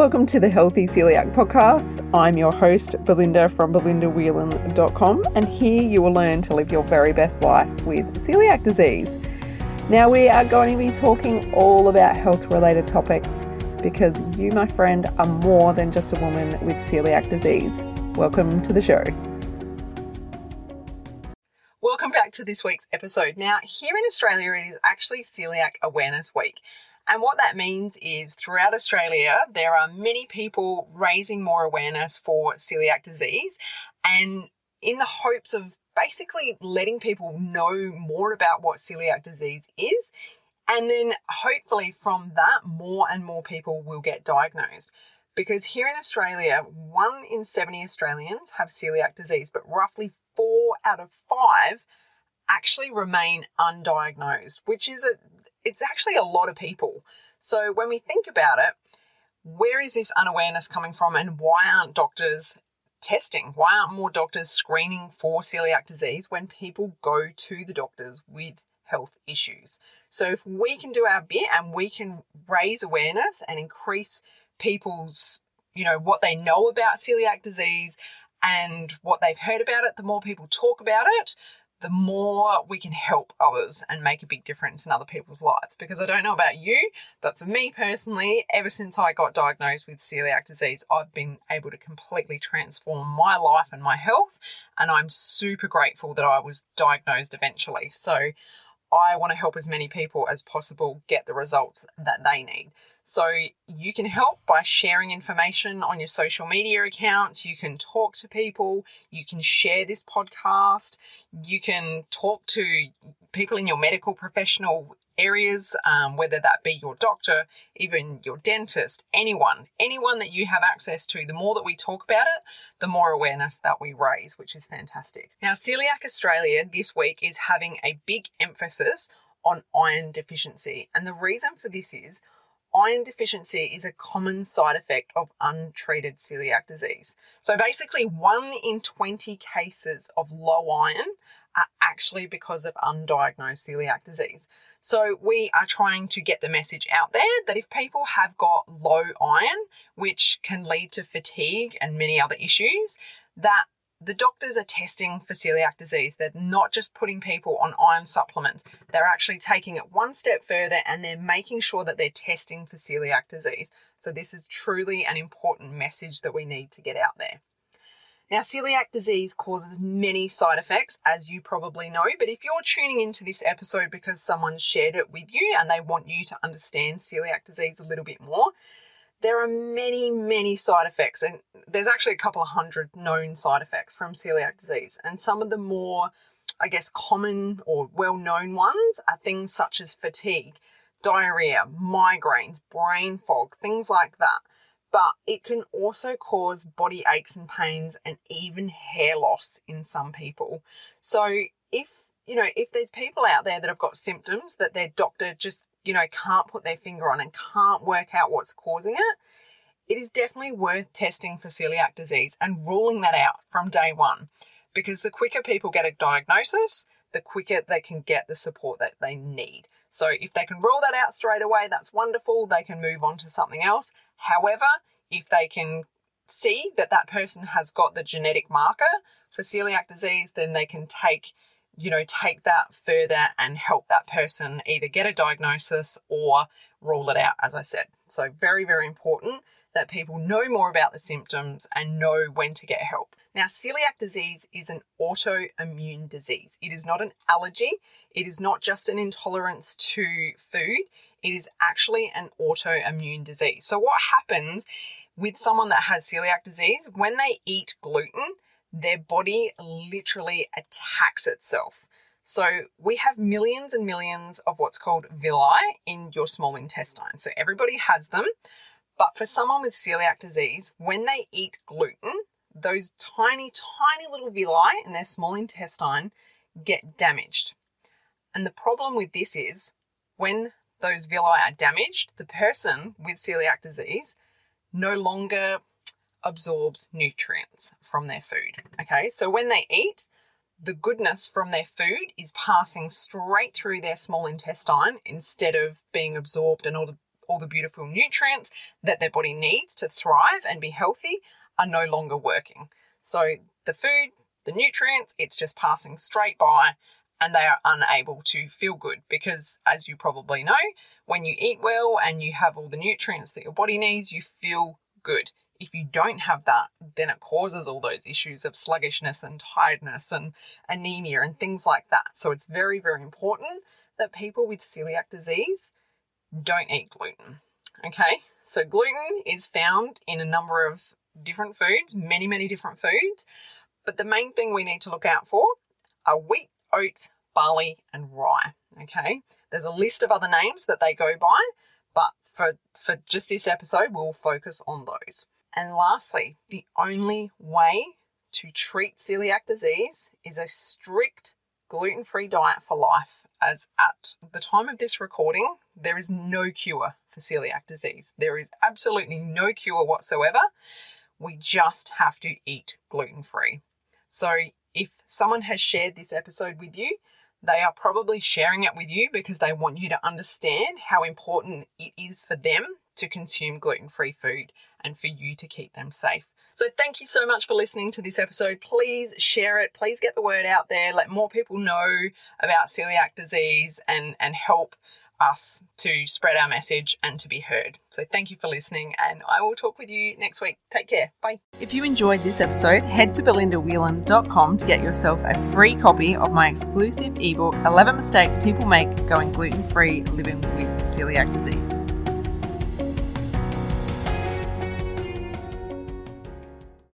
Welcome to the Healthy Celiac Podcast. I'm your host, Belinda from belindawhelan.com, and here you will learn to live your very best life with celiac disease. Now, we are going to be talking all about health related topics because you, my friend, are more than just a woman with celiac disease. Welcome to the show. Welcome back to this week's episode. Now, here in Australia, it is actually Celiac Awareness Week. And what that means is throughout Australia, there are many people raising more awareness for celiac disease and in the hopes of basically letting people know more about what celiac disease is. And then hopefully from that, more and more people will get diagnosed. Because here in Australia, one in 70 Australians have celiac disease, but roughly four out of five actually remain undiagnosed, which is a it's actually a lot of people. So when we think about it, where is this unawareness coming from and why aren't doctors testing? Why aren't more doctors screening for celiac disease when people go to the doctors with health issues? So if we can do our bit and we can raise awareness and increase people's, you know, what they know about celiac disease and what they've heard about it, the more people talk about it, the more we can help others and make a big difference in other people's lives. Because I don't know about you, but for me personally, ever since I got diagnosed with celiac disease, I've been able to completely transform my life and my health. And I'm super grateful that I was diagnosed eventually. So I want to help as many people as possible get the results that they need. So you can help by sharing information on your social media accounts. You can talk to people. You can share this podcast. You can talk to people in your medical professional areas, um, whether that be your doctor, even your dentist, anyone, anyone that you have access to, the more that we talk about it, the more awareness that we raise, which is fantastic. Now, Celiac Australia this week is having a big emphasis on iron deficiency. And the reason for this is iron deficiency is a common side effect of untreated celiac disease. So basically, one in 20 cases of low iron are actually because of undiagnosed celiac disease. So we are trying to get the message out there that if people have got low iron, which can lead to fatigue and many other issues, that the doctors are testing for celiac disease. They're not just putting people on iron supplements. They're actually taking it one step further and they're making sure that they're testing for celiac disease. So this is truly an important message that we need to get out there. Now, celiac disease causes many side effects, as you probably know, but if you're tuning into this episode because someone shared it with you and they want you to understand celiac disease a little bit more, there are many, many side effects, and there's actually a couple of hundred known side effects from celiac disease. And some of the more, I guess, common or well known ones are things such as fatigue, diarrhea, migraines, brain fog, things like that. But it can also cause body aches and pains and even hair loss in some people. So if you know, if there's people out there that have got symptoms that their doctor just you know, can't put their finger on and can't work out what's causing it, it is definitely worth testing for celiac disease and ruling that out from day one. Because the quicker people get a diagnosis, the quicker they can get the support that they need. So if they can rule that out straight away, that's wonderful. They can move on to something else. However, if they can see that that person has got the genetic marker for celiac disease, then they can take you know, take that further and help that person either get a diagnosis or rule it out, as I said. So, very, very important that people know more about the symptoms and know when to get help. Now, celiac disease is an autoimmune disease. It is not an allergy, it is not just an intolerance to food, it is actually an autoimmune disease. So, what happens with someone that has celiac disease when they eat gluten? their body literally attacks itself. So we have millions and millions of what's called villi in your small intestine. So everybody has them. But for someone with celiac disease, when they eat gluten, those tiny, tiny little villi in their small intestine get damaged. And the problem with this is when those villi are damaged, the person with celiac disease no longer absorbs nutrients from their food. Okay, so when they eat, the goodness from their food is passing straight through their small intestine instead of being absorbed and all the all the beautiful nutrients that their body needs to thrive and be healthy are no longer working. So the food, the nutrients, it's just passing straight by and they are unable to feel good because, as you probably know, when you eat well and you have all the nutrients that your body needs, you feel good. If you don't have that, then it causes all those issues of sluggishness and tiredness and anemia and things like that. So it's very, very important that people with celiac disease don't eat gluten. Okay, so gluten is found in a number of different foods, many, many different foods, but the main thing we need to look out for are wheat, oats, barley, and rye. Okay, there's a list of other names that they go by, but for, for just this episode, we'll focus on those. And lastly, the only way to treat celiac disease is a strict gluten free diet for life. As at the time of this recording, there is no cure for celiac disease. There is absolutely no cure whatsoever. We just have to eat gluten free. So, if someone has shared this episode with you, they are probably sharing it with you because they want you to understand how important it is for them to consume gluten free food and for you to keep them safe. So, thank you so much for listening to this episode. Please share it. Please get the word out there. Let more people know about celiac disease and, and help us to spread our message and to be heard. So, thank you for listening, and I will talk with you next week. Take care. Bye. If you enjoyed this episode, head to belindawhelan.com to get yourself a free copy of my exclusive ebook 11 Mistakes People Make Going Gluten Free Living with Celiac Disease.